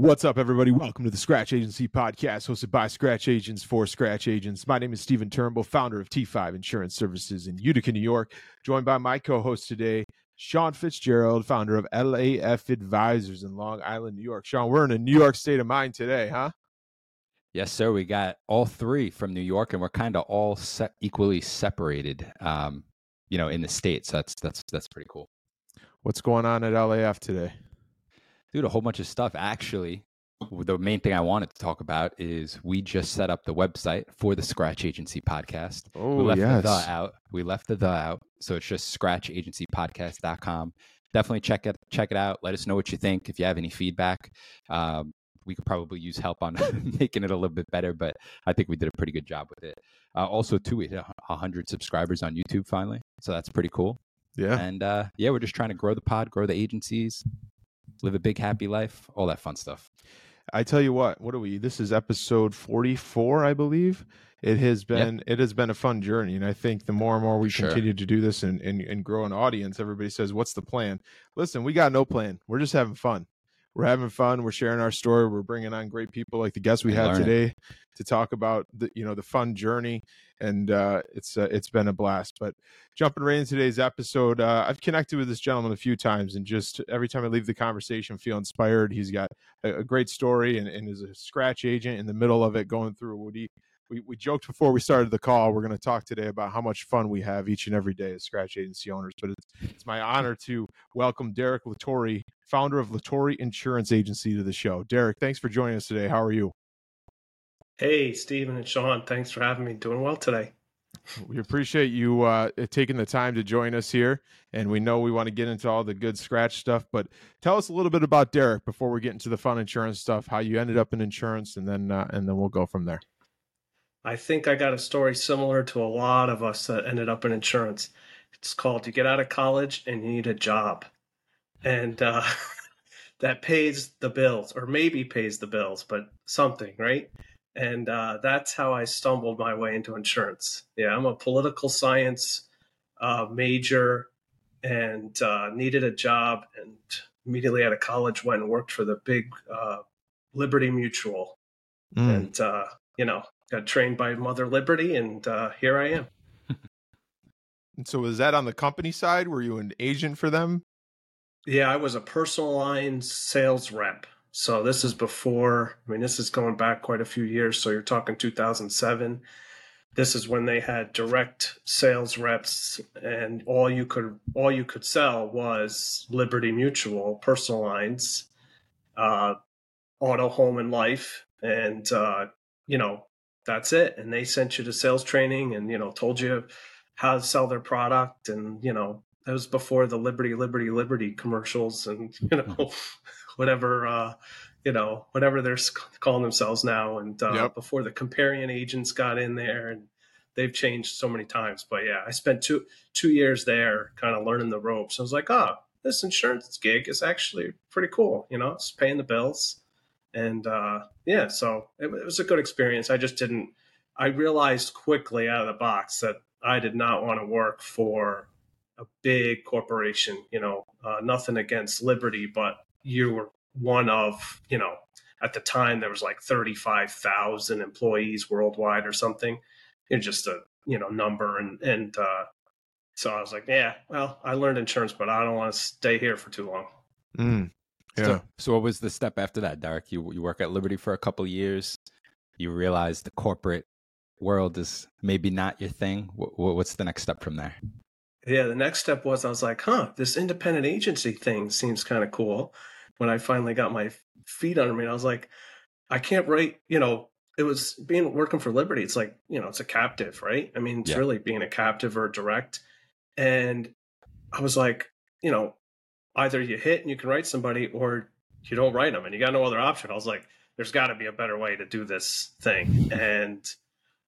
What's up, everybody? Welcome to the Scratch Agency podcast, hosted by Scratch Agents for Scratch Agents. My name is Stephen Turnbull, founder of T5 Insurance Services in Utica, New York, joined by my co host today, Sean Fitzgerald, founder of LAF Advisors in Long Island, New York. Sean, we're in a New York state of mind today, huh? Yes, sir. We got all three from New York, and we're kind of all se- equally separated, um, you know, in the states. That's that's that's pretty cool. What's going on at LAF today? Dude, a whole bunch of stuff. Actually, the main thing I wanted to talk about is we just set up the website for the Scratch Agency podcast. Oh, we left yes. the the out. We left the the out. So it's just scratchagencypodcast.com. Definitely check it check it out. Let us know what you think. If you have any feedback, um, we could probably use help on making it a little bit better, but I think we did a pretty good job with it. Uh, also, too, we hit 100 subscribers on YouTube finally. So that's pretty cool. Yeah. And uh, yeah, we're just trying to grow the pod, grow the agencies, live a big, happy life, all that fun stuff. I tell you what, what are we? This is episode 44, I believe. It has been it has been a fun journey. And I think the more and more we Sure. continue to do this and, and, and grow an audience, everybody says, What's the plan? Listen, we got no plan. We're just having fun. We're having fun. We're sharing our story. We're bringing on great people like the guests we had today to talk about the you know the fun journey, and uh, it's uh, it's been a blast. But jumping right into today's episode, uh, I've connected with this gentleman a few times, and just every time I leave the conversation, feel inspired. He's got a, a great story, and, and is a scratch agent in the middle of it, going through what he. We, we joked before we started the call. We're going to talk today about how much fun we have each and every day as scratch agency owners. But it's, it's my honor to welcome Derick LaTorre, founder of LaTorre Insurance Agency, to the show. Derick, thanks for joining us today. How are you? Hey, Stephen and Sean, thanks for having me. Doing well today. We appreciate you uh, taking the time to join us here, and we know we want to get into all the good scratch stuff. But tell us a little bit about Derick before we get into the fun insurance stuff. How you ended up in insurance, and then uh, and then we'll go from there. I think I got a story similar to a lot of us that ended up in insurance. It's called You Get Out of College and You Need a Job. And uh, that pays the bills, or maybe pays the bills, but something, right? And uh, that's how I stumbled my way into insurance. Yeah, I'm a political science uh, major and uh, needed a job, and immediately out of college went and worked for the big uh, Liberty Mutual. Mm. and uh, you know got trained by mother liberty and uh, here i am And so, was that on the company side? Were you an agent for them? yeah i was a personal lines sales rep so this is before i mean this is going back quite a few years. So you're talking 2007 this is when they had direct sales reps and all you could all you could sell was liberty mutual personal lines uh, auto home and life. And uh, you know that's it. And they sent you to sales training and you know told you how to sell their product. And you know that was before the liberty liberty liberty commercials and you know whatever uh you know whatever they're calling themselves now. And uh, Yep. before the comparion agents got in there and they've changed so many times. But yeah i spent two two years there kind of learning the ropes. I was like oh this insurance gig is actually pretty cool you know it's paying the bills. And uh yeah so it, it was a good experience. I just didn't i realized quickly out of the box that i did not want to work for a big corporation you know uh, nothing against liberty but you were one of you know at the time there was like 35,000 employees worldwide or something you're just a you know number and and uh so i was like yeah well i learned insurance but i don't want to stay here for too long Mm. Yeah. So, so what was the step after that, Derick? You you work at Liberty for a couple of years. You realize the corporate world is maybe not your thing. What, what's the next step from there? Yeah, the next step was I was like, huh, this independent agency thing seems kind of cool. When I finally got my feet under me, I was like, I can't write, you know, it was being working for Liberty. It's like, you know, it's a captive, right? I mean, it's Yeah. really being a captive or direct. And I was like, you know, either you hit and you can write somebody or you don't write them and you got no other option. I was like, there's got to be a better way to do this thing. And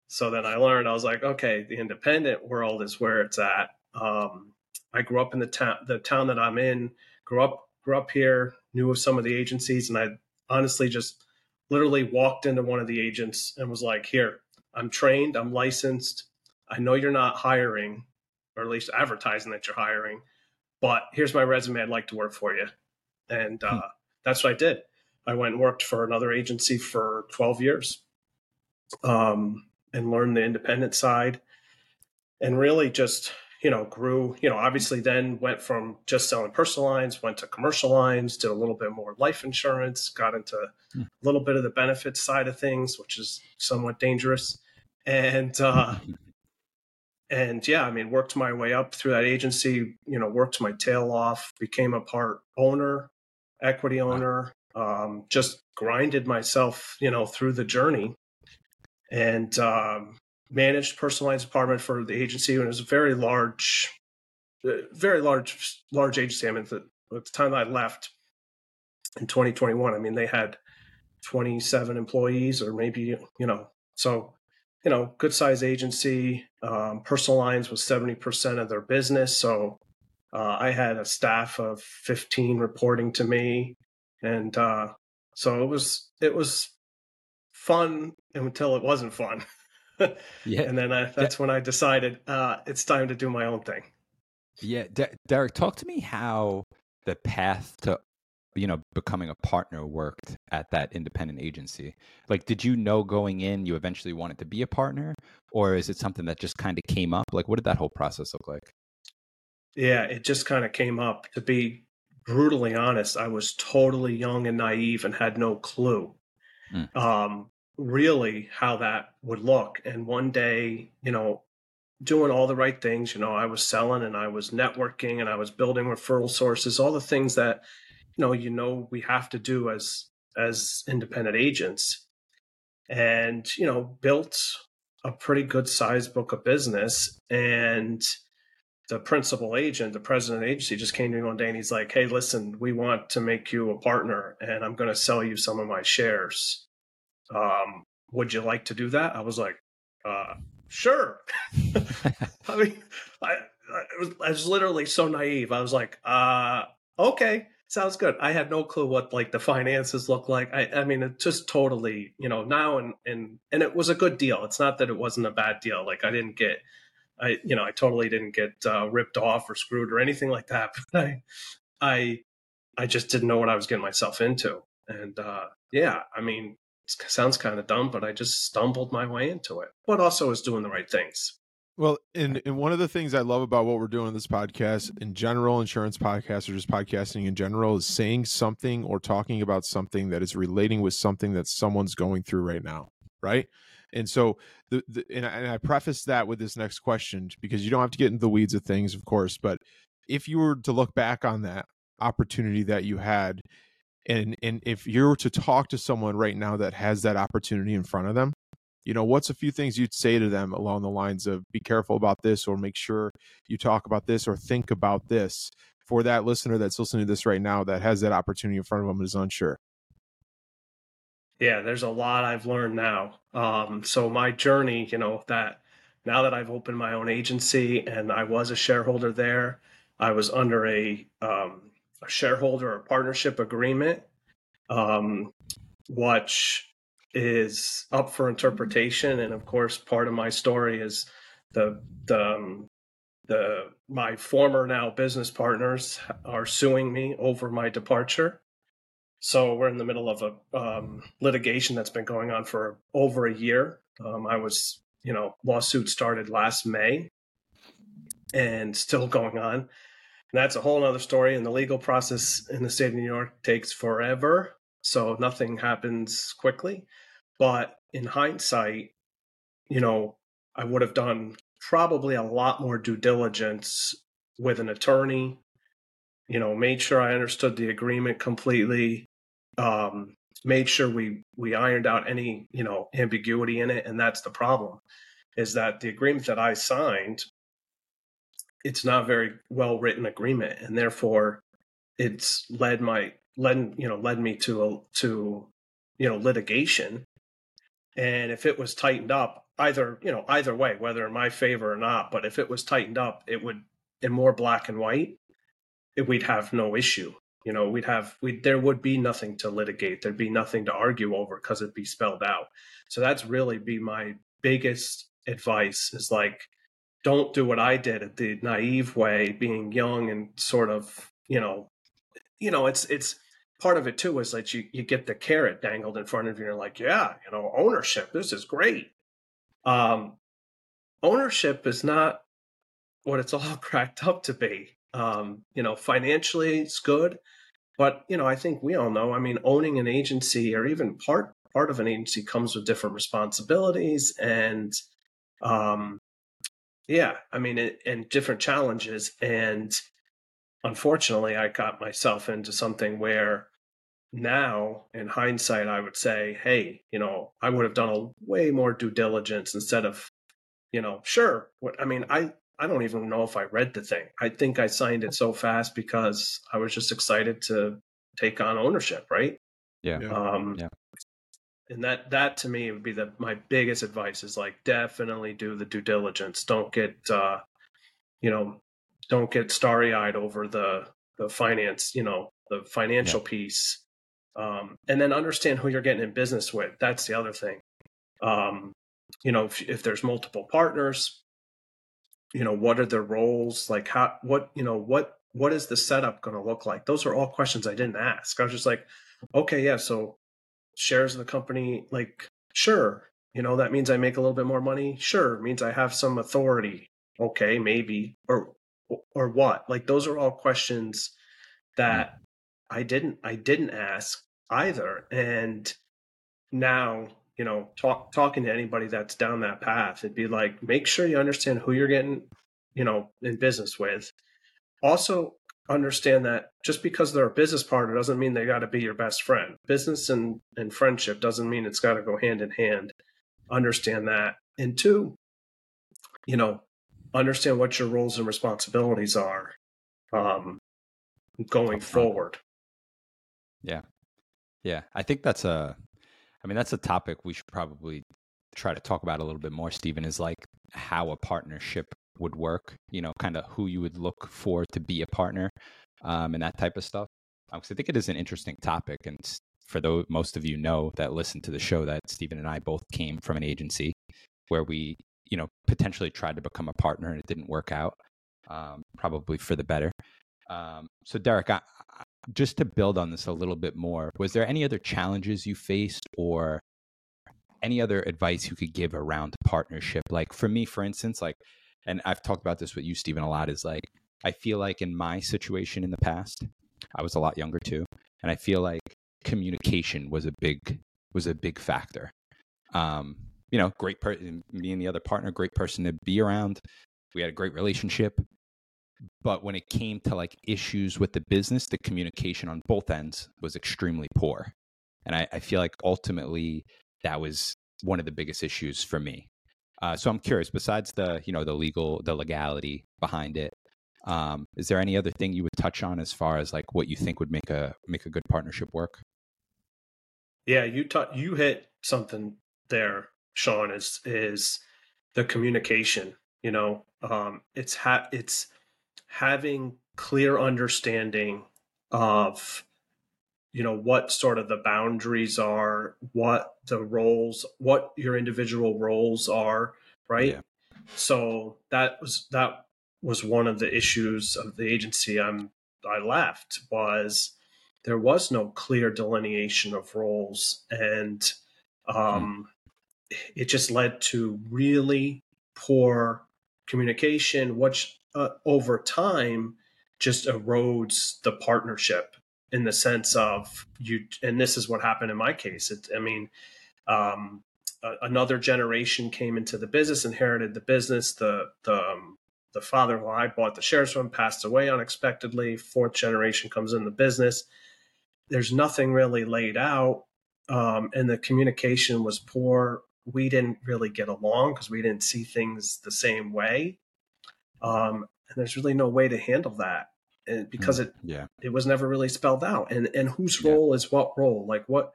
so then I learned, I was like, okay, the independent world is where it's at. Um, I grew up in the town, the town that I'm in, grew up, grew up here, knew of some of the agencies. And I honestly just literally walked into one of the agents and was like, here, I'm trained, I'm licensed. I know you're not hiring, or at least advertising that you're hiring, but here's my resume. I'd like to work for you. And uh, that's what I did. I went and worked for another agency for 12 years um, and learned the independent side and really just, you know, grew, you know, obviously then went from just selling personal lines, went to commercial lines, did a little bit more life insurance, got into hmm. a little bit of the benefits side of things, which is somewhat dangerous. And, uh, and yeah, I mean, worked my way up through that agency, you know, worked my tail off, became a part owner, equity owner, um, just grinded myself, you know, through the journey and um, managed personal lines department for the agency. And it was a very large, uh, very large, large agency. I mean, at the time I left in 2021, I mean, they had 27 employees or maybe, you know, so, you know, good size agency. Um, personal lines was 70% of their business. So uh, I had a staff of 15 reporting to me and uh, so it was it was fun until it wasn't fun. yeah, and then I, that's when I decided uh, it's time to do my own thing. Yeah, D- Derick, talk to me how the path to you know becoming a partner worked at that independent agency. Like did you know going in you eventually wanted to be a partner or is it something that just kind of came up? Like what did that whole process look like? Yeah it just kind of came up. To be brutally honest, I was totally young and naive and had no clue. Mm. um, really how that would look. And one day, you know, doing all the right things, you know, I was selling and I was networking and I was building referral sources, all the things that, you know, you know, we have to do as as independent agents. And, you know, built a pretty good sized book of business and the principal agent, the president of the agency, just came to me one day and he's like, "Hey, listen, we want to make you a partner, and I'm going to sell you some of my shares. Um, would you like to do that?" I was like, uh, "Sure." I mean, I, I, was, I was literally so naive. I was like, uh, "Okay." Sounds good. I had no clue what like the finances look like. I, I mean, it just totally, you know, now and and and it was a good deal. It's not that it wasn't a bad deal. Like I didn't get I, you know, I totally didn't get uh, ripped off or screwed or anything like that. But I, I, I just didn't know what I was getting myself into. And uh, yeah, I mean, sounds kind of dumb, but I just stumbled my way into it. But also is doing the right things. Well, and, and one of the things I love about what we're doing in this podcast, in general, insurance podcasts or just podcasting in general, is saying something or talking about something that is relating with something that someone's going through right now, right? And so the, the and, I, and I preface that with this next question because you don't have to get into the weeds of things, of course, but if you were to look back on that opportunity that you had and and if you were to talk to someone right now that has that opportunity in front of them you know what's a few things you'd say to them along the lines of be careful about this or make sure you talk about this or think about this for that listener that's listening to this right now that has that opportunity in front of them and is unsure yeah, there's a lot I've learned now. Um, so my journey, you know, that now that I've opened my own agency and I was a shareholder there, I was under a, um, a shareholder or partnership agreement, um, which is up for interpretation. And of course, part of my story is the the um, the my former now business partners are suing me over my departure so we're in the middle of a um, litigation that's been going on for over a year. Um, I was, you know, lawsuit started last May and still going on. That's a whole other story. And the legal process in the state of New York takes forever. So nothing happens quickly. But in hindsight, you know, I would have done probably a lot more due diligence with an attorney, you know, made sure I understood the agreement completely, um, made sure we we ironed out any you know ambiguity in it, and that's the problem, is that the agreement that I signed, it's not very well written agreement, and therefore, it's led my led you know led me to a to you know litigation, and if it was tightened up, either you know either way, whether in my favor or not, but if it was tightened up, it would in more black and white, it, we'd have no issue. You know we'd have we there would be nothing to litigate. There'd be nothing to argue over because it'd be spelled out. So that's really be my biggest advice is like don't do what i did at the naive way being young and sort of you know you know it's it's part of it too is that you, you get the carrot dangled in front of you and you're like, yeah, you know, ownership, this is great. Um, ownership is not what it's all cracked up to be. Um, you know, financially it's good, but you know, I think we all know. I mean, owning an agency or even part part of an agency comes with different responsibilities and, um, yeah, I mean, it, and different challenges. And unfortunately, I got myself into something where now, in hindsight, I would say, hey, you know, I would have done a way more due diligence instead of, you know, sure. What I mean, I I don't even know if I read the thing. I think I signed it so fast because I was just excited to take on ownership, right? Yeah. Um, Yeah. And that that to me would be the my biggest advice is like definitely do the due diligence. Don't get uh, you know, don't get starry eyed over the the finance, you know, the financial piece. Um, and then understand who you're getting in business with. That's the other thing. Um, you know, if, if there's multiple partners, you know, what are their roles? Like how, what, you know, what, what is the setup going to look like? Those are all questions I didn't ask. I was just like, okay, yeah. So shares of the company, like, sure. You know, that means I make a little bit more money. Sure. It means I have some authority. Okay, maybe. Or, or what? Like those are all questions that mm. I didn't I didn't ask either. And now, you know, talk talking to anybody that's down that path, it'd be like make sure you understand who you're getting, you know, in business with. Also understand that just because they're a business partner doesn't mean they got to be your best friend. Business and, and friendship doesn't mean it's got to go hand in hand. Understand that. And two, you know, understand what your roles and responsibilities are um, going forward. Yeah, Yeah. I think that's a, I mean, that's a topic we should probably try to talk about a little bit more, Stephen, is like how a partnership would work, you know, kind of who you would look for to be a partner um, and that type of stuff. Because I think it is an interesting topic. And for those, most of you know that listen to the show that Stephen and I both came from an agency where we, you know, potentially tried to become a partner and it didn't work out, um, probably for the better. Um, so, Derick, I, I- just to build on this a little bit more, was there any other challenges you faced or any other advice you could give around partnership? Like for me, for instance, like, and I've talked about this with you, Stephen, a lot, is like, I feel like in my situation in the past, I was a lot younger too. And I feel like communication was a big, was a big factor. Um, you know, great person, me and the other partner, great person to be around. We had a great relationship but when it came to like issues with the business the communication on both ends was extremely poor and i, I feel like ultimately that was one of the biggest issues for me uh, so i'm curious besides the you know the legal the legality behind it um, is there any other thing you would touch on as far as like what you think would make a make a good partnership work Yeah, you ta- you hit something there, Sean. Is is the communication? You know, um, it's ha- it's having clear understanding of you know what sort of the boundaries are, what the roles, what your individual roles are, right? Yeah. So that was that was one of the issues of the agency I'm I left was there was no clear delineation of roles and um, it just led to really poor communication which uh, over time just erodes the partnership in the sense of you and this is what happened in my case it, i mean um, a- another generation came into the business inherited the business the the um, the father who I bought the shares from passed away unexpectedly. Fourth generation comes in the business. There's nothing really laid out, um, and the communication was poor. We didn't really get along because we didn't see things the same way, um, and there's really no way to handle that. And because it yeah. it was never really spelled out. And and whose Yeah. role is what role? Like what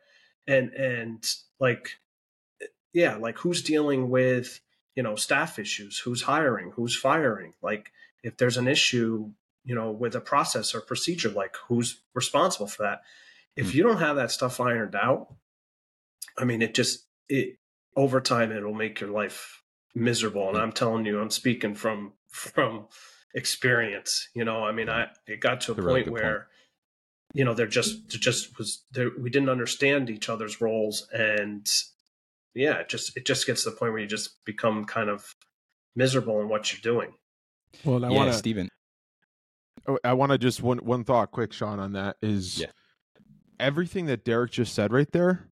and and like yeah like who's dealing with you know staff issues? Who's hiring? Who's firing? Like if there's an issue you know with a process or procedure like who's responsible for that? If Mm. you don't have that stuff ironed out i mean it just it over time it'll make your life miserable. And Mm. i'm telling you i'm speaking from from experience you know i mean i it got to a That's a really point good point. where you know, there just there just was there we didn't understand each other's roles and yeah, it just it just gets to the point where you just become kind of miserable in what you're doing. Well, I yeah, want to Stephen. Oh, I want to just one one thought quick, Sean, on that is Yeah. everything that Derick just said right there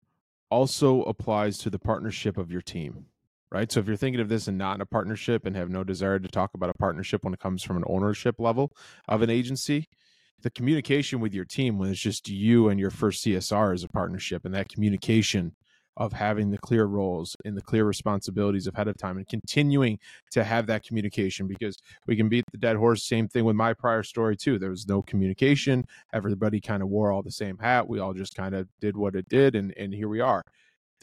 also applies to the partnership of your team. Right. So if you're thinking of this and not in a partnership and have no desire to talk about a partnership when it comes from an ownership level of an agency, the communication with your team when it's just you and your first CSR is a partnership and that communication of having the clear roles and the clear responsibilities ahead of time and continuing to have that communication because we can beat the dead horse. Same thing with my prior story too. There was no communication. Everybody kind of wore all the same hat. We all just kind of did what it did, and and here we are.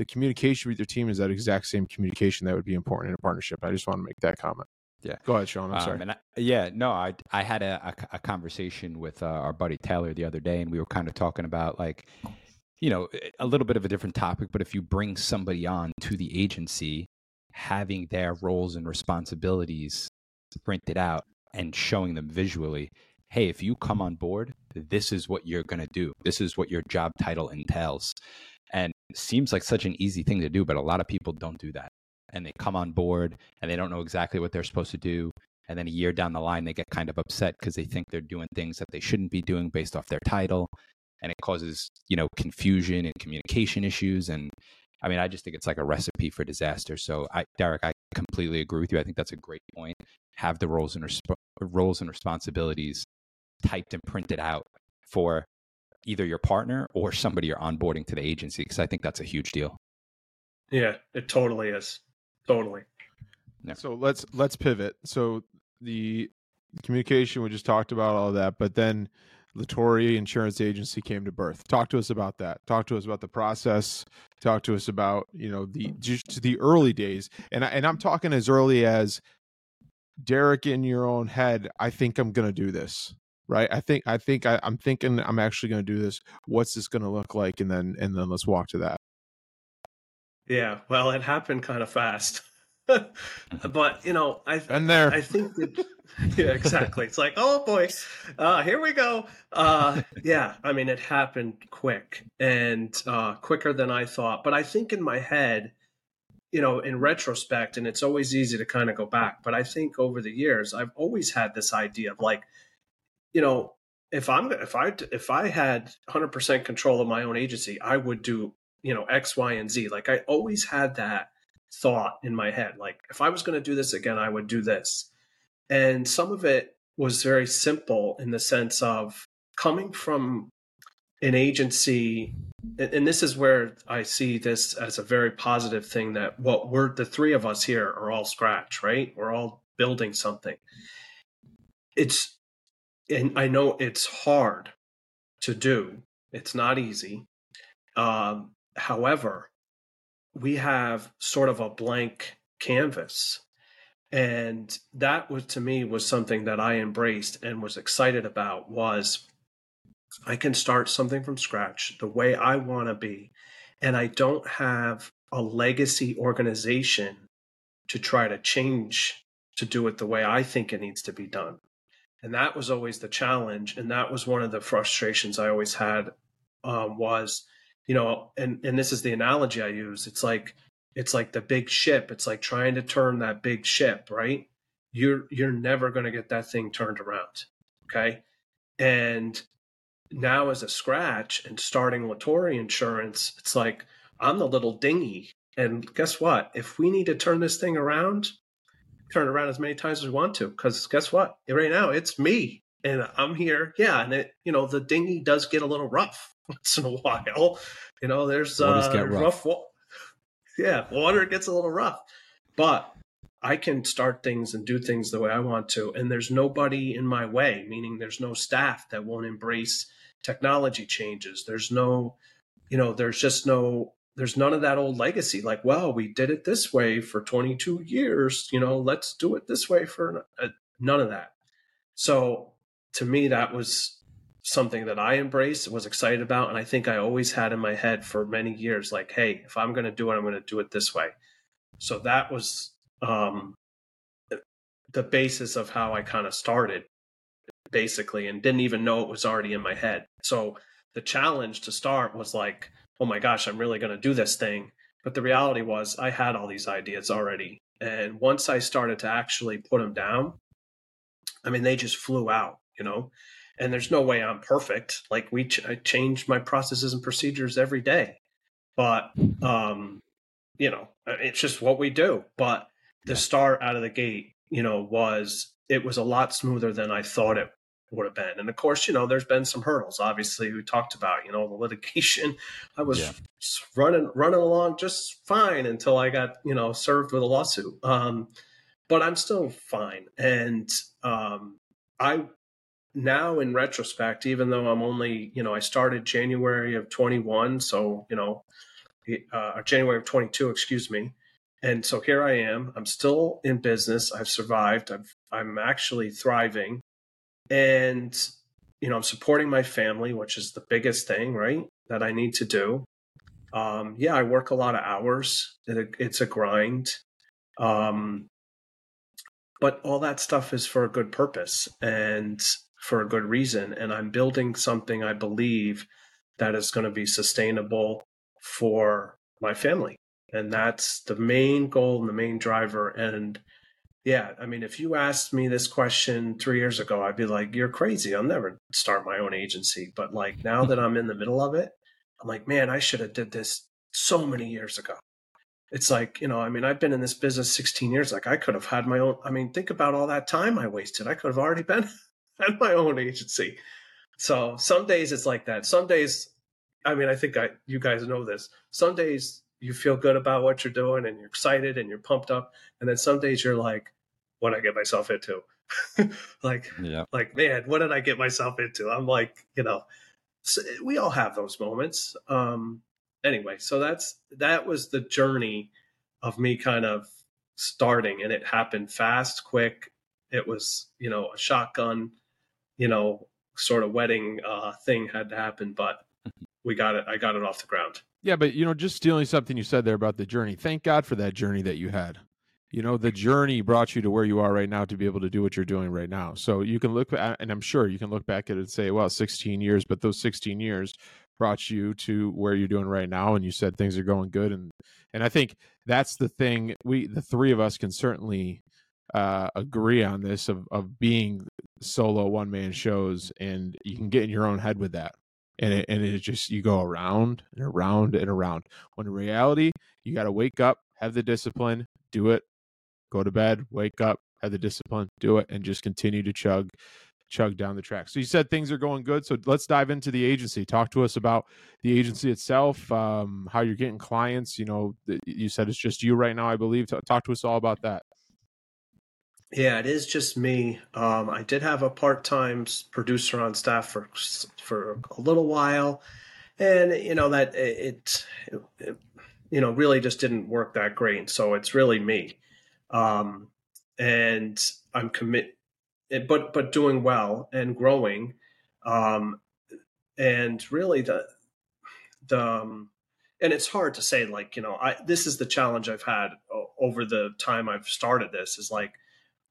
The communication with your team is that exact same communication that would be important in a partnership. I just want to make that comment. Yeah. Go ahead, Sean. I'm Um, sorry. I, yeah, no, I I had a, a, a conversation with uh, our buddy Taylor the other day, and we were kind of talking about like, you know, a little bit of a different topic, but if you bring somebody on to the agency, having their roles and responsibilities printed out and showing them visually, hey, if you come on board, this is what you're going to do. This is what your job title entails. Seems like such an easy thing to do, but a lot of people don't do that. And they come on board and they don't know exactly what they're supposed to do. And then a year down the line, they get kind of upset because they think they're doing things that they shouldn't be doing based off their title. And it causes, you know, confusion and communication issues. And I mean, I just think it's like a recipe for disaster. So, I, Derick, I completely agree with you. I think that's a great point. Have the roles and resp- roles and responsibilities typed and printed out for either your partner or somebody you're onboarding to the agency, because I think that's a huge deal. Yeah, it totally is. Totally. Yeah. So let's let's pivot. So the communication we just talked about all of that, but then LaTorre Insurance Agency came to birth. Talk to us about that. Talk to us about the process. Talk to us about you know the just the early days, and I, and I'm talking as early as Derick in your own head. I think I'm going to do this. Right. I think I think I, I'm thinking I'm actually going to do this. What's this going to look like? And then and then let's walk to that. Yeah. Well, it happened kind of fast. but, you know, I And there. I think that yeah, exactly. It's like, oh boy, uh, here we go. Uh, yeah, I mean, it happened quick and uh, quicker than I thought. But I think in my head, you know, in retrospect, and it's always easy to kind of go back. But I think over the years, I've always had this idea of like, you know, if I'm if I if I had 100% control of my own agency, I would do you know X, Y, and Z. Like I always had that thought in my head. Like if I was going to do this again, I would do this. And some of it was very simple in the sense of coming from an agency. And this is where I see this as a very positive thing that what we're the three of us here are all scratch, right? We're all building something. It's, and I know it's hard to do, it's not easy. Um, however, we have sort of a blank canvas. And that was to me was something that i embraced and was excited about was i can start something from scratch the way i want to be. And i don't have a legacy organization to try to change to do it the way i think it needs to be done and that was always the challenge and that was one of the frustrations i always had um, was you know and and this is the analogy i use it's like it's like the big ship it's like trying to turn that big ship right? You're you're never going to get that thing turned around okay? And now as a scratch and starting latorre insurance it's like i'm the little dinghy and guess what? If we need to turn this thing around turn around as many times as we want to because guess what right now it's me and i'm here yeah and it you know the dinghy does get a little rough once in a while you know there's uh, rough. rough wa- yeah, water gets a little rough, but I can start things and do things the way I want to. And there's nobody in my way, meaning there's no staff that won't embrace technology changes. There's no, you know, there's just no, there's none of that old legacy. Like, well, we did it this way for 22 years, you know, let's do it this way for uh, none of that. So to me, that was something that I embraced, was excited about, and I think I always had in my head for many years, like, hey, if I'm going to do it, I'm going to do it this way. So that was um, the basis of how I kind of started, basically, and didn't even know it was already in my head. So the challenge to start was like, oh my gosh, I'm really going to do this thing. But the reality was, I had all these ideas already. And once I started to actually put them down, I mean, they just flew out, you know? And there's no way I'm perfect. Like, we, ch- I change my processes and procedures every day. But, um, you know, it's just what we do. But the start out of the gate, you know, was, it was a lot smoother than I thought it would have been. And of course, you know, there's been some hurdles. Obviously, we talked about, you know, the litigation. I was yeah. running running along just fine until I got, you know, served with a lawsuit. Um, but I'm still fine. And um, I now, in retrospect, even though I'm only, you know, I started January of 21, so you know, uh, January of 22, excuse me. And so here I am. I'm still in business. I've survived. I've, I'm actually thriving and you know i'm supporting my family which is the biggest thing right that i need to do. Um, yeah i work a lot of hours. It's a grind. Um, but all that stuff is for a good purpose and for a good reason and i'm building something i believe that is going to be sustainable for my family. And that's the main goal and the main driver and yeah, I mean, if you asked me this question three years ago, I'd be like, "You're crazy. I'll never start my own agency." But like now that I'm in the middle of it, I'm like, "Man, I should have did this so many years ago." It's like you know, I mean, I've been in this business 16 years. Like I could have had my own. I mean, think about all that time I wasted. I could have already been at my own agency. So some days it's like that. Some days, I mean, I think I you guys know this. Some days you feel good about what you're doing and you're excited and you're pumped up. And then some days you're like, what I get myself into? like, yeah. like, man, what did I get myself into? I'm like, you know, so we all have those moments. Um, anyway, so that's, that was the journey of me kind of starting and it happened fast, quick. It was, you know, a shotgun, you know, sort of wedding uh, thing had to happen, but mm-hmm. we got it. I got it off the ground. Yeah, but you know, just stealing something you said there about the journey. Thank God for that journey that you had. You know, the journey brought you to where you are right now to be able to do what you're doing right now. So you can look at, and I'm sure you can look back at it and say, well, 16 years, but those 16 years brought you to where you're doing right now. And you said things are going good. And, and I think that's the thing we, the three of us can certainly uh, agree on this of, of being solo one man shows and you can get in your own head with that and it, and it just you go around and around and around. When in reality, you got to wake up, have the discipline, do it, go to bed, wake up, have the discipline, do it, and just continue to chug, chug down the track. So you said things are going good. So let's dive into the agency. Talk to us about the agency itself, um, how you're getting clients. You know, you said it's just you right now, I believe. Talk to us all about that. Yeah, it is just me. Um, I did have a part-time producer on staff for for a little while, and you know that it, it, you know really just didn't work that great. So it's really me, um, and I'm commit, but but doing well and growing, um, and really the the um, and it's hard to say like you know I this is the challenge I've had over the time I've started this is like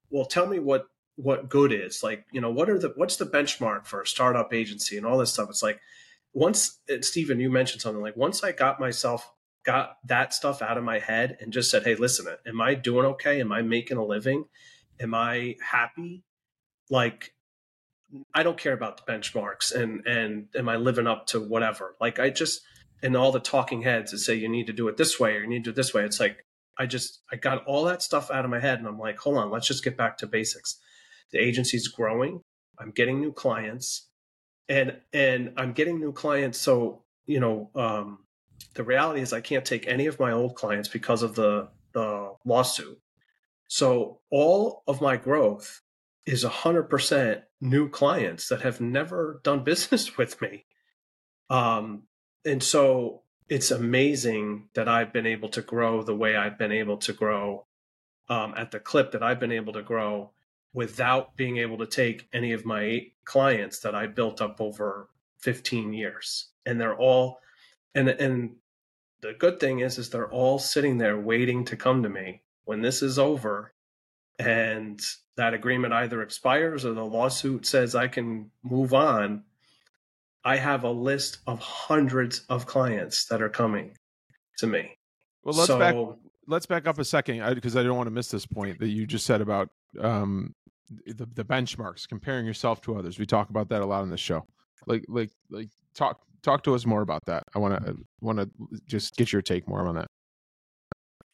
well, tell me what what good is. Like you know what are the what's the benchmark for a startup agency and all this stuff? It's like once uh, stephen you mentioned something like once i got myself got that stuff out of my head and just said hey listen am i doing okay? Am i making a living? Am i happy? Like i don't care about the benchmarks and and am i living up to whatever. Like i just and all the talking heads that say you need to do it this way or you need to do it this way it's like I just I got all that stuff out of my head and I'm like, hold on, let's just get back to basics. The agency's growing. I'm getting new clients. And and I'm getting new clients. So, you know, um, the reality is I can't take any of my old clients because of the the lawsuit. So all of my growth is 100% new clients that have never done business with me. Um, and so it's amazing that I've been able to grow the way I've been able to grow um, at the clip that I've been able to grow without being able to take any of my clients that I built up over 15 years. And they're all, and, and the good thing is, is they're all sitting there waiting to come to me when this is over and that agreement either expires or the lawsuit says I can move on I have a list of hundreds of clients that are coming to me. Well, let's so, back let's back up a second because I, I, don't want to miss this point that you just said about um, the the benchmarks, comparing yourself to others. We talk about that a lot on the show. Like like like talk talk to us more about that. I want to want to just get your take more on that.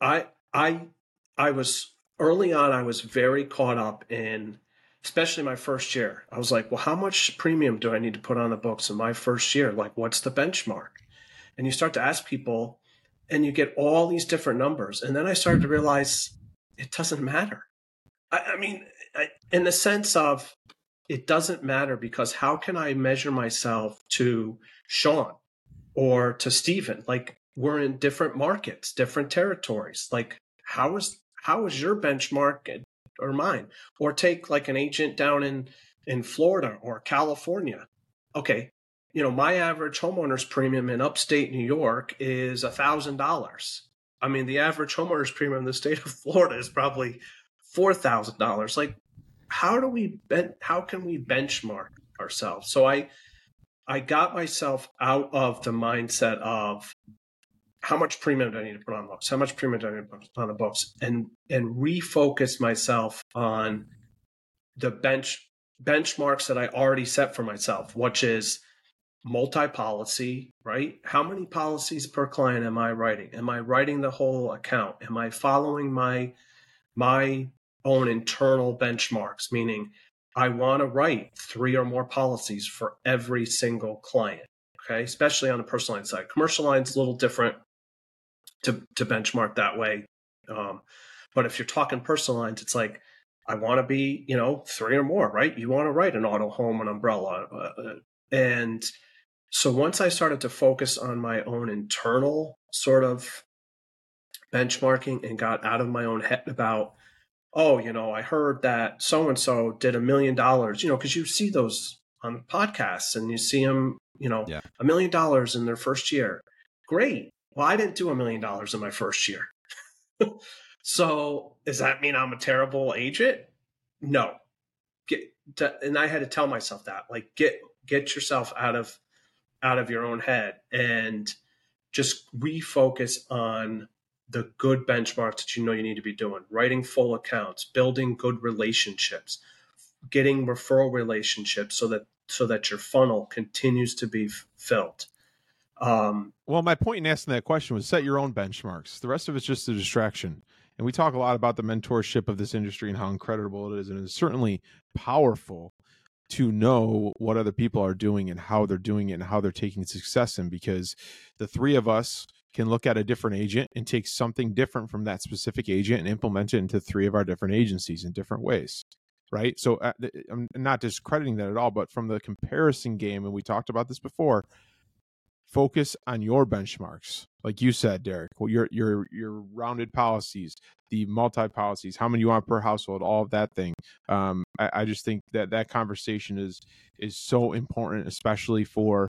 I I I was early on. I was very caught up in, especially my first year. I was like, well, how much premium do I need to put on the books in my first year? Like, what's the benchmark? And you start to ask people, and you get all these different numbers. And then I started to realize it doesn't matter. I, I mean, I, in the sense of it doesn't matter because how can I measure myself to Sean or to Stephen? Like we're in different markets, different territories. Like how is how is your benchmark or mine? Or take like an agent down in in Florida or California. Okay, you know, my average homeowner's premium in upstate New York is a thousand dollars. I mean, the average homeowner's premium in the state of Florida is probably four thousand dollars. Like how do we ben- how can we benchmark ourselves so i i got myself out of the mindset of how much premium do i need to put on books? How much premium do i need to put on the books? And and refocus myself on the bench benchmarks that i already set for myself which is multi-policy right? How many policies per client am i writing? Am i writing the whole account? Am i following my my own internal benchmarks, meaning I want to write three or more policies for every single client. Okay, especially on the personal line side. Commercial line's a little different to to benchmark that way. Um, but if you're talking personal lines, it's like I want to be, you know, three or more, right? You want to write an auto, home, and umbrella, uh, uh, and so once I started to focus on my own internal sort of benchmarking and got out of my own head about oh, you know, I heard that so and so did a million dollars, you know, because you see those on podcasts and you see them, you know, a million dollars in their first year. Great. Well, I didn't do a million dollars in my first year. so does that mean I'm a terrible agent? No. Get to, and I had to tell myself that, like, get get yourself out of out of your own head and just refocus on the good benchmarks that you know you need to be doing writing full accounts building good relationships getting referral relationships so that so that your funnel continues to be filled um, well my point in asking that question was set your own benchmarks. The rest of it's just a distraction. And we talk a lot about the mentorship of this industry and how incredible it is. And it's certainly powerful to know what other people are doing and how they're doing it and how they're taking success in because the three of us can look at a different agent and take something different from that specific agent and implement it into three of our different agencies in different ways right? So uh, i'm not discrediting that at all but from the comparison game and we talked about this before focus on your benchmarks like you said derick well, your your your rounded policies the multi policies how many you want per household all of that thing um, I, I just think that that conversation is is so important especially for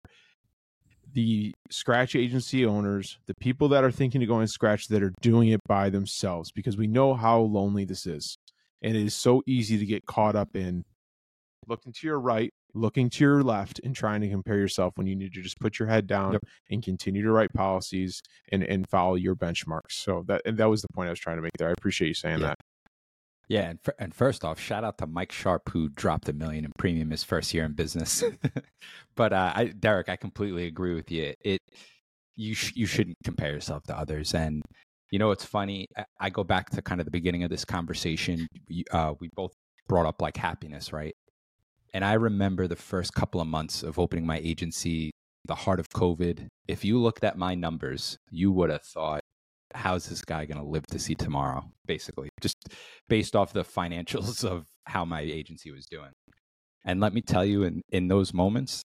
the scratch agency owners, the people that are thinking to go in scratch that are doing it by themselves because we know how lonely this is. And it is so easy to get caught up in looking to your right, looking to your left, and trying to compare yourself when you need to just put your head down yep. and continue to write policies and, and follow your benchmarks. So that and that was the point I was trying to make there. I appreciate you saying yeah. that. Yeah, and, and first off, shout out to Mike Sharp who dropped a million in premium his first year in business. but uh, I, Derick, I completely agree with you. It you sh- you shouldn't compare yourself to others. And you know, it's funny. I, I go back to kind of the beginning of this conversation. We, uh, we both brought up like happiness, right? And I remember the first couple of months of opening my agency, the heart of COVID. If you looked at my numbers, you would have thought how's this guy going to live to see tomorrow basically just based off the financials of how my agency was doing and let me tell you in in those moments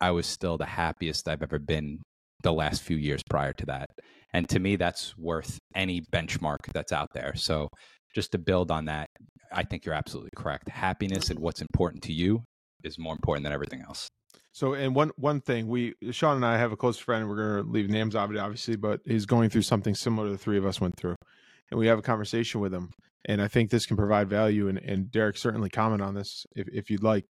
i was still the happiest i've ever been the last few years prior to that and to me that's worth any benchmark that's out there so just to build on that i think you're absolutely correct happiness and what's important to you is more important than everything else so, and one one thing we Sean and I have a close friend. We're going to leave names out of it, obviously, but he's going through something similar to the three of us went through, and we have a conversation with him. And I think this can provide value. And, and Derick certainly comment on this if if you'd like.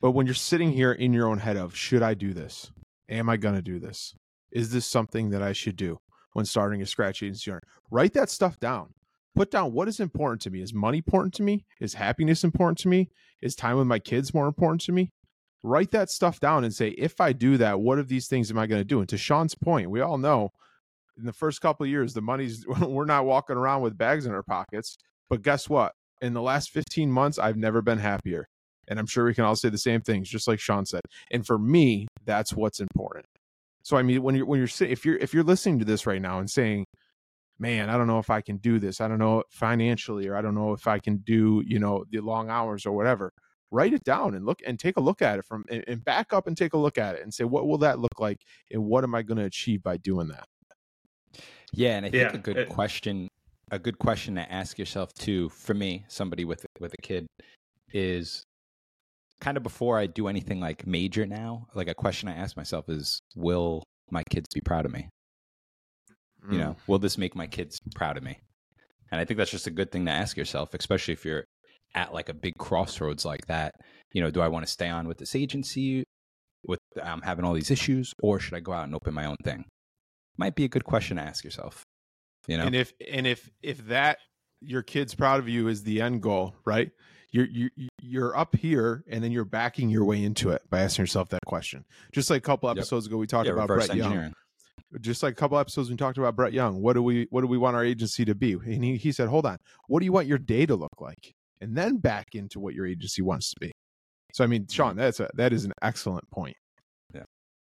But when you're sitting here in your own head of, should I do this? Am I going to do this? Is this something that I should do when starting a scratch agency owner? Write that stuff down. Put down what is important to me. Is money important to me? Is happiness important to me? Is time with my kids more important to me? Write that stuff down and say, if I do that, what of these things am I going to do? And to Sean's point, we all know in the first couple of years, the money's we're not walking around with bags in our pockets. But guess what? In the last 15 months, I've never been happier. And I'm sure we can all say the same things, just like Sean said. And for me, that's what's important. So I mean, when you're when you're if you're if you're listening to this right now and saying, "Man, I don't know if I can do this. I don't know financially, or I don't know if I can do you know the long hours or whatever." Write it down and look and take a look at it from and, and back up and take a look at it and say, "What will that look like? And what am I going to achieve by doing that?" Yeah, and I think Yeah, a good it- question, a good question to ask yourself too, for me, somebody with with a kid, is kind of before I do anything like major now. Like a question I ask myself is, will my kids be proud of me? Mm. You know, will this make my kids proud of me? And I think that's just a good thing to ask yourself, especially if you're at like a big crossroads like that. You know, do I want to stay on with this agency with um, having all these issues, or should I go out and open my own thing? Might be a good question to ask yourself. You know, And if and if if that your kid's proud of you is the end goal, right? You're you you're up here and then you're backing your way into it by asking yourself that question. Just like a couple Yep. episodes ago, we talked yeah, about Brett Young. Just like a couple episodes we talked about Brett Young. What do we what do we want our agency to be? And he, he said, Hold on, what do you want your day to look like? And then back into what your agency wants to be. So I mean, Sean, that's a that is an excellent point. Yeah,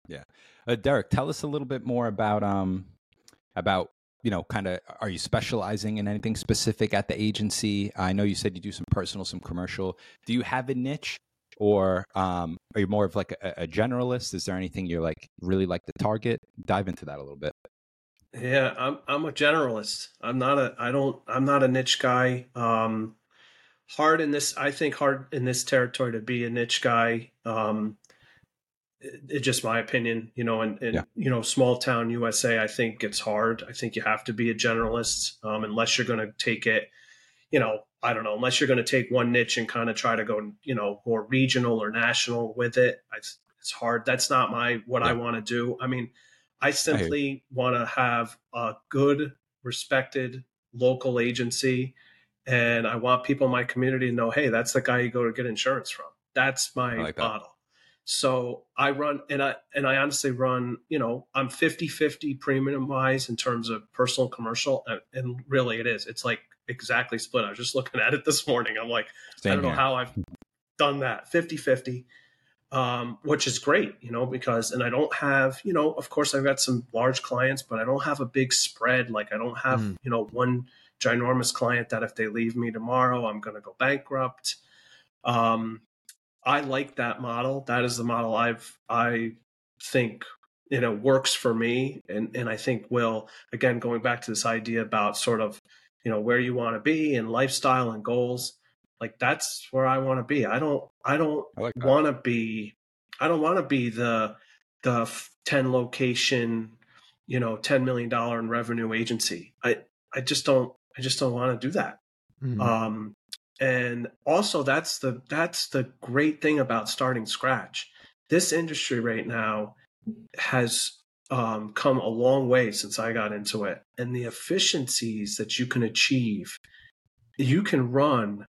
yeah. Uh, Derick, tell us a little bit more about um about you know kind of are you specializing in anything specific at the agency? I know you said you do some personal, some commercial. Do you have a niche, or um are you more of like a, a generalist? Is there anything you're like really like to target? Dive into that a little bit. Yeah, I'm I'm a generalist. I'm not a I don't I'm not a niche guy. Um hard in this I think hard in this territory to be a niche guy. Um it- it's just my opinion, you know, and, and Yeah. you know, small town USA, I think it's hard. I think you have to be a generalist, um, unless you're gonna take it, you know, I don't know, unless you're gonna take one niche and kind of try to go, you know, more regional or national with it. I, it's hard. That's not my what I want to do. I mean, I simply want to have a good, respected local agency, and I want people in my community to know, hey, that's the guy you go to get insurance from. That's my like that. model. So I run and I and I honestly run, you know, I'm 50-50 premium wise in terms of personal commercial. And, and really it is. It's like exactly split. I was just looking at it this morning. I'm like, Same I don't know how I've done that 50 50, um, which is great, you know, because, and I don't have, you know, of course, I've got some large clients, but I don't have a big spread. Like, I don't have, Mm. you know, one ginormous client that if they leave me tomorrow, I'm going to go bankrupt. Um, I like that model. That is the model I've, I think, you know, works for me. And, and I think will, again, going back to this idea about sort of, you know, where you want to be and lifestyle and goals like that's where I want to be. I don't I don't like want to be I don't want to be the the 10 location, you know, 10 million dollar in revenue agency. I I just don't I just don't want to do that. Mhm. Um and also that's the that's the great thing about starting scratch. This industry right now has um, come a long way since I got into it, and the efficiencies that you can achieve, you can run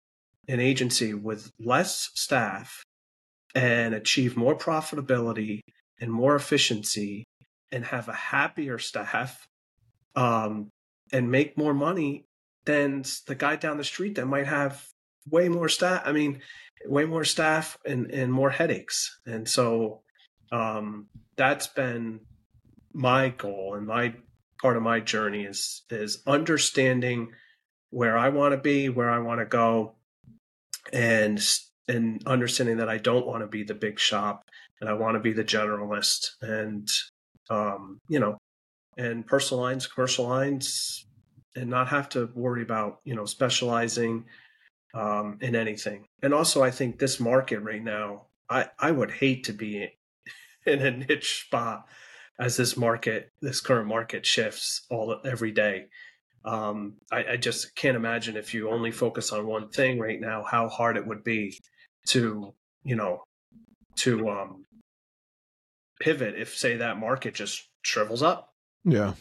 an agency with less staff and achieve more profitability and more efficiency, and have a happier staff, um, and make more money than the guy down the street that might have way more staff. I mean, way more staff and and more headaches, and so um, that's been my goal and my part of my journey is is understanding where I want to be, where I want to go, and and understanding that I don't want to be the big shop and I want to be the generalist and um, you know and personal lines, commercial lines, and not have to worry about you know specializing um, in anything. And also, I think this market right now, I I would hate to be in a niche spot as this market, this current market shifts all every day. Um, I, I just can't imagine if you only focus on one thing right now, how hard it would be to, you know, to um, pivot if say that market just shrivels up. Yeah.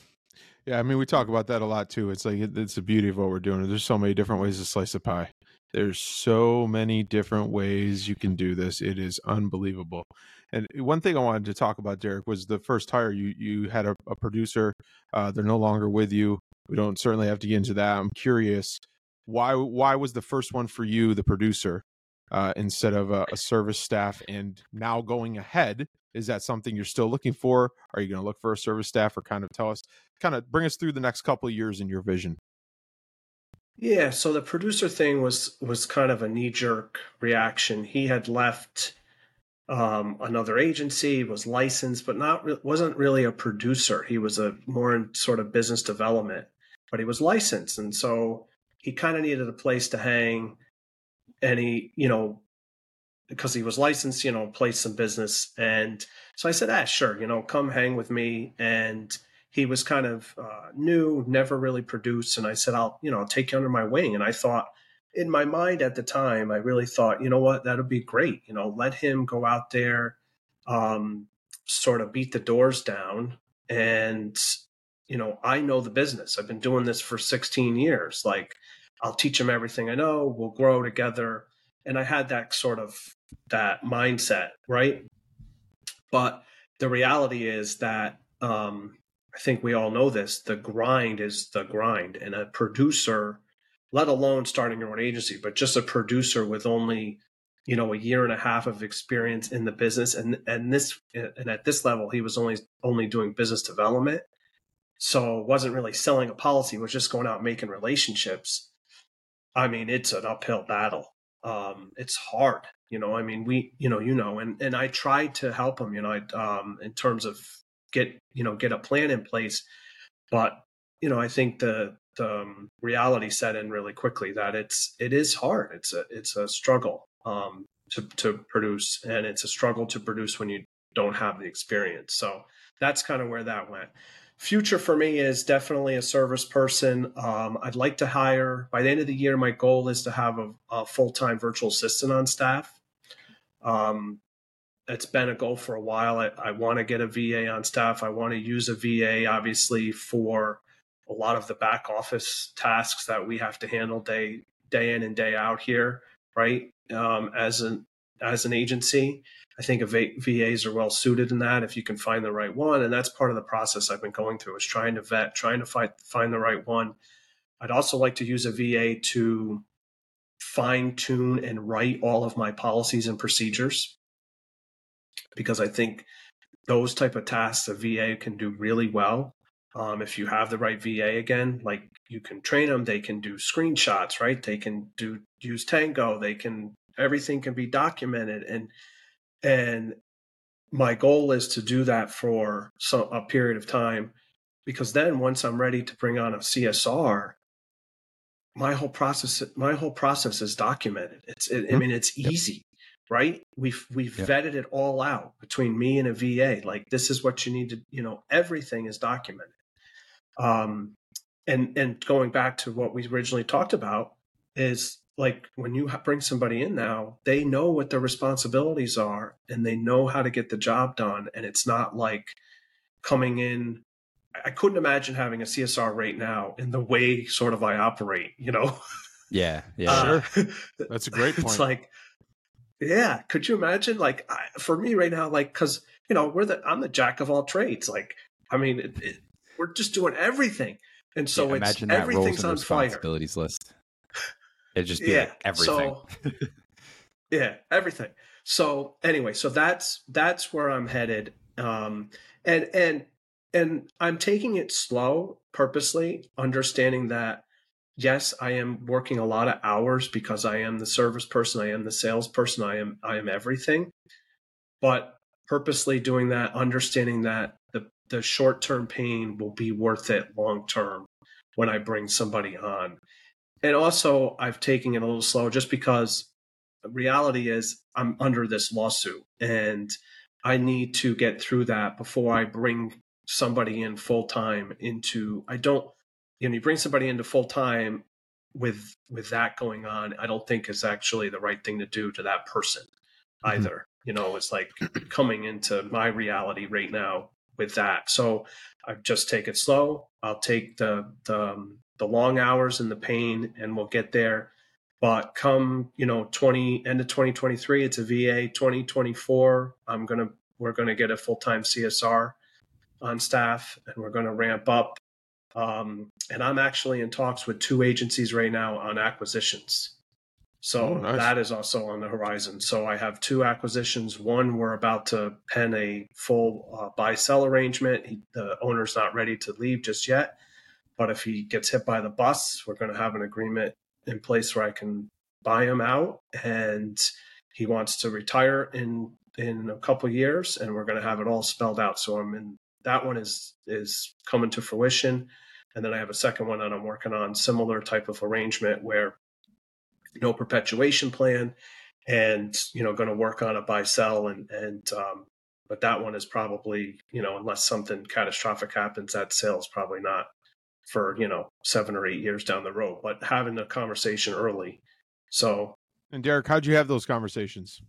Yeah, I mean, we talk about that a lot too. It's like it's the beauty of what we're doing. There's so many different ways to slice a pie. There's so many different ways you can do this. It is unbelievable. And one thing I wanted to talk about, Derick, was the first hire. You you had a, a producer. Uh, they're no longer with you. We don't certainly have to get into that. I'm curious why why was the first one for you the producer uh, instead of a, a service staff? And now going ahead, is that something you're still looking for? Are you going to look for a service staff, or kind of tell us, kind of bring us through the next couple of years in your vision? Yeah, so the producer thing was was kind of a knee jerk reaction. He had left um, another agency, was licensed, but not re- wasn't really a producer. He was a more in sort of business development, but he was licensed, and so he kind of needed a place to hang. And he, you know, because he was licensed, you know, place some business. And so I said, ah, sure, you know, come hang with me. And he was kind of uh, new, never really produced. And I said, I'll, you know, I'll take you under my wing. And I thought, in my mind at the time, I really thought, you know what, that'll be great. You know, let him go out there, um, sort of beat the doors down. And, you know, I know the business. I've been doing this for 16 years. Like, I'll teach him everything I know. We'll grow together. And I had that sort of that mindset, right? But the reality is that um, I think we all know this. The grind is the grind, and a producer let alone starting your own agency, but just a producer with only, you know, a year and a half of experience in the business. And, and this, and at this level, he was only, only doing business development. So wasn't really selling a policy, was just going out making relationships. I mean, it's an uphill battle. Um, it's hard, you know, I mean, we, you know, you know, and, and I tried to help him, you know, I, um, in terms of get, you know, get a plan in place, but, you know, I think the, um, reality set in really quickly that it's it is hard. It's a it's a struggle um, to to produce, and it's a struggle to produce when you don't have the experience. So that's kind of where that went. Future for me is definitely a service person. Um, I'd like to hire by the end of the year. My goal is to have a, a full time virtual assistant on staff. Um, it's been a goal for a while. I, I want to get a VA on staff. I want to use a VA, obviously, for a lot of the back office tasks that we have to handle day day in and day out here, right? Um, as an as an agency, I think VAs are well suited in that if you can find the right one, and that's part of the process I've been going through is trying to vet, trying to find find the right one. I'd also like to use a VA to fine tune and write all of my policies and procedures because I think those type of tasks a VA can do really well um, if you have the right VA again, like you can train them, they can do screenshots, right? They can do use Tango, they can everything can be documented and and my goal is to do that for some, a period of time because then once I'm ready to bring on a CSR, my whole process my whole process is documented. It's it, I mm-hmm. mean it's easy, right? We've we've yep. vetted it all out between me and a VA. Like this is what you need to, you know, everything is documented. Um, and and going back to what we originally talked about is like when you bring somebody in now, they know what their responsibilities are and they know how to get the job done. And it's not like coming in. I couldn't imagine having a CSR right now in the way sort of I operate, you know? Yeah, yeah, uh, sure. That's a great point. It's like, yeah, could you imagine? Like, I, for me right now, like, because you know, we're the I'm the jack of all trades. Like, I mean, it, it, we're just doing everything. And so yeah, it's everything's on responsibilities fire. list. It just be yeah, like everything. So, yeah, everything. So anyway, so that's that's where I'm headed. Um, and and and I'm taking it slow purposely, understanding that yes, I am working a lot of hours because I am the service person, I am the salesperson, I am I am everything. But purposely doing that, understanding that the the short term pain will be worth it long term when I bring somebody on. And also, I've taken it a little slow just because the reality is I'm under this lawsuit and I need to get through that before I bring somebody in full time into I don't you know you bring somebody into full time with with that going on I don't think is actually the right thing to do to that person mm-hmm. either you know, it's like coming into my reality right now with that. So I just take it slow. I'll take the the um, the long hours and the pain, and we'll get there. But come, you know, twenty end of twenty twenty three, it's a VA. Twenty twenty four, I'm gonna we're gonna get a full time CSR on staff, and we're gonna ramp up. Um, and I'm actually in talks with two agencies right now on acquisitions. So oh, nice. that is also on the horizon. So I have two acquisitions. One, we're about to pen a full uh, buy sell arrangement. He, the owner's not ready to leave just yet. But if he gets hit by the bus, we're going to have an agreement in place where I can buy him out. And he wants to retire in in a couple years, and we're going to have it all spelled out. So I'm in that one is is coming to fruition. And then I have a second one that I'm working on, similar type of arrangement where no perpetuation plan and you know going to work on a buy sell and and um, but that one is probably you know unless something catastrophic happens that sale is probably not for you know seven or eight years down the road but having a conversation early. So and derick how'd you have those conversations?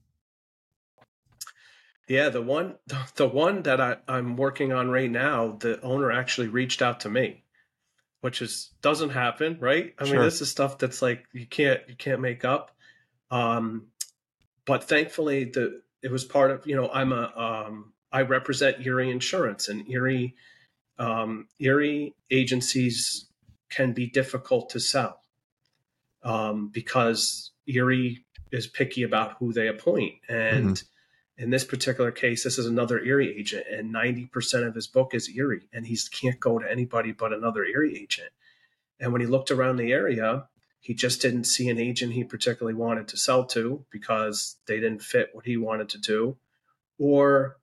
Yeah the one the one that I, i'm working on right now the owner actually reached out to me which is doesn't happen, right? I sure. mean, this is stuff that's like you can't you can't make up. Um, but thankfully, the it was part of you know I'm a um, I represent Erie Insurance and Erie um, Erie agencies can be difficult to sell um, because Erie is picky about who they appoint and. Mm-hmm in this particular case, this is another Erie agent, and 90% of his book is Erie, and he can't go to anybody but another Erie agent. And when he looked around the area, he just didn't see an agent he particularly wanted to sell to because they didn't fit what he wanted to do, or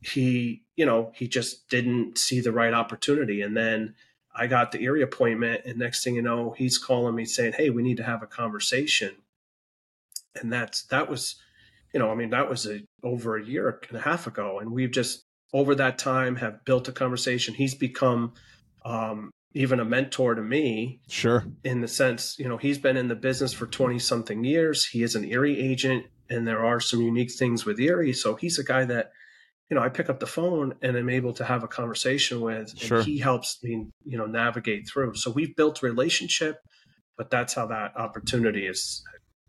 he, you know, he just didn't see the right opportunity. And then I got the Erie appointment, and next thing you know, he's calling me saying, "Hey, we need to have a conversation." And that's that was you know, I mean, that was a, over a year and a half ago, and we've just over that time have built a conversation. He's become um, even a mentor to me. Sure. In the sense, you know, he's been in the business for 20 something years. He is an Erie agent, and there are some unique things with Erie. So he's a guy that, you know, I pick up the phone and I'm able to have a conversation with, and sure. he helps me, you know, navigate through. So we've built a relationship, but that's how that opportunity is,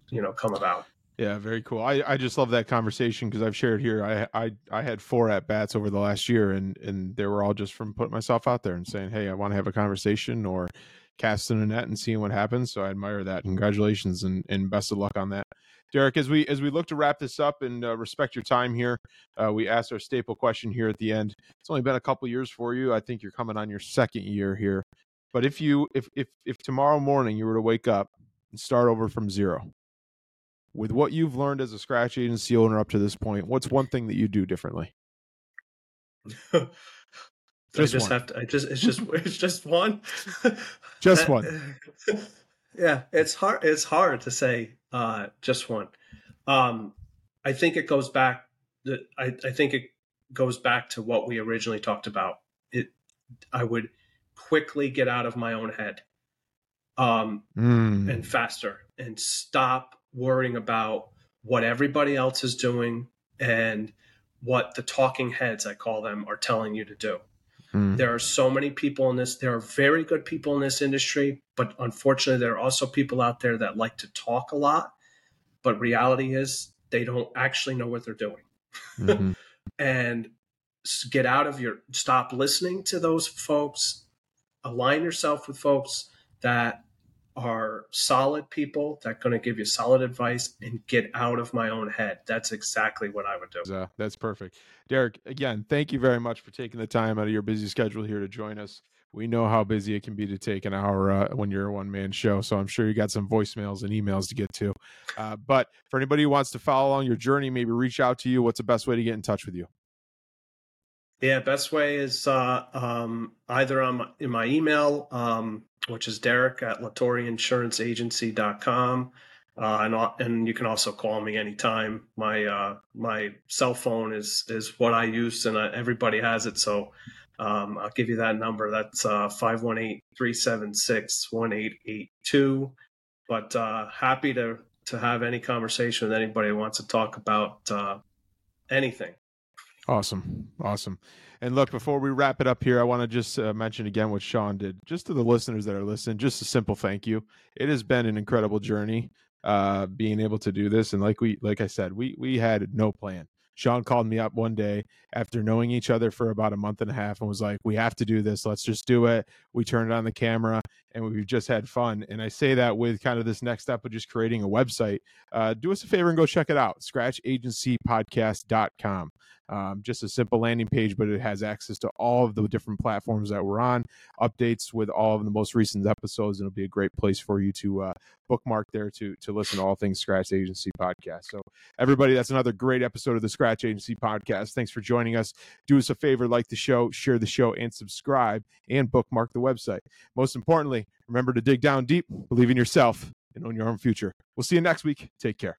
you know, come about. Yeah, very cool. I, I just love that conversation because I've shared here. I, I I had four at bats over the last year, and and they were all just from putting myself out there and saying, "Hey, I want to have a conversation," or casting a net and seeing what happens. So I admire that. Congratulations and and best of luck on that, Derick. As we as we look to wrap this up and uh, respect your time here, uh, we asked our staple question here at the end. It's only been a couple years for you. I think you're coming on your second year here. But if you if if if tomorrow morning you were to wake up and start over from zero with what you've learned as a scratch agency owner up to this point, what's one thing that you do differently? just I just one. have to. I just it's just it's just one. just one. yeah, it's hard. It's hard to say uh, just one. Um, I think it goes back. I, I think it goes back to what we originally talked about. It. I would quickly get out of my own head, um, mm. and faster, and stop worrying about what everybody else is doing and what the talking heads, I call them, are telling you to do. Mm. There are so many people in this. There are very good people in this industry, but unfortunately, there are also people out there that like to talk a lot. But reality is, they don't actually know what they're doing. Mm-hmm. and get out of your, stop listening to those folks, align yourself with folks that are solid people that going to give you solid advice and get out of my own head. That's exactly what I would do. Uh, that's perfect. Derick, again, thank you very much for taking the time out of your busy schedule here to join us. We know how busy it can be to take an hour uh, when you're a one man show. So I'm sure you got some voicemails and emails to get to. Uh, but for anybody who wants to follow along your journey, maybe reach out to you, what's the best way to get in touch with you? Yeah, best way is uh, um, either on my, in my email, um, which is Derick at latorreinsuranceagency.com. Uh, and and you can also call me anytime. My uh, my cell phone is is what I use, and uh, everybody has it. So um, I'll give you that number. That's uh, 518-376-1882. But uh, happy to to have any conversation with anybody who wants to talk about uh, anything. Awesome. Awesome. And look, before we wrap it up here, I want to just uh, mention again what Sean did. Just to the listeners that are listening, just a simple thank you. It has been an incredible journey uh, being able to do this. And like we, like I said, we we had no plan. Sean called me up one day after knowing each other for about a month and a half and was like, "We have to do this. Let's just do it." We turned on the camera and we've just had fun. And I say that with kind of this next step of just creating a website. Uh, do us a favor and go check it out: scratchagencypodcast.com. Um, just a simple landing page, but it has access to all of the different platforms that we're on, updates with all of the most recent episodes, and it'll be a great place for you to uh, bookmark there to to listen to all things Scratch Agency podcast. So, everybody, that's another great episode of the Scratch Agency podcast. Thanks for joining us. Do us a favor, like the show, share the show, and subscribe, and bookmark the website. Most importantly, remember to dig down deep, believe in yourself, and own your own future. We'll see you next week. Take care.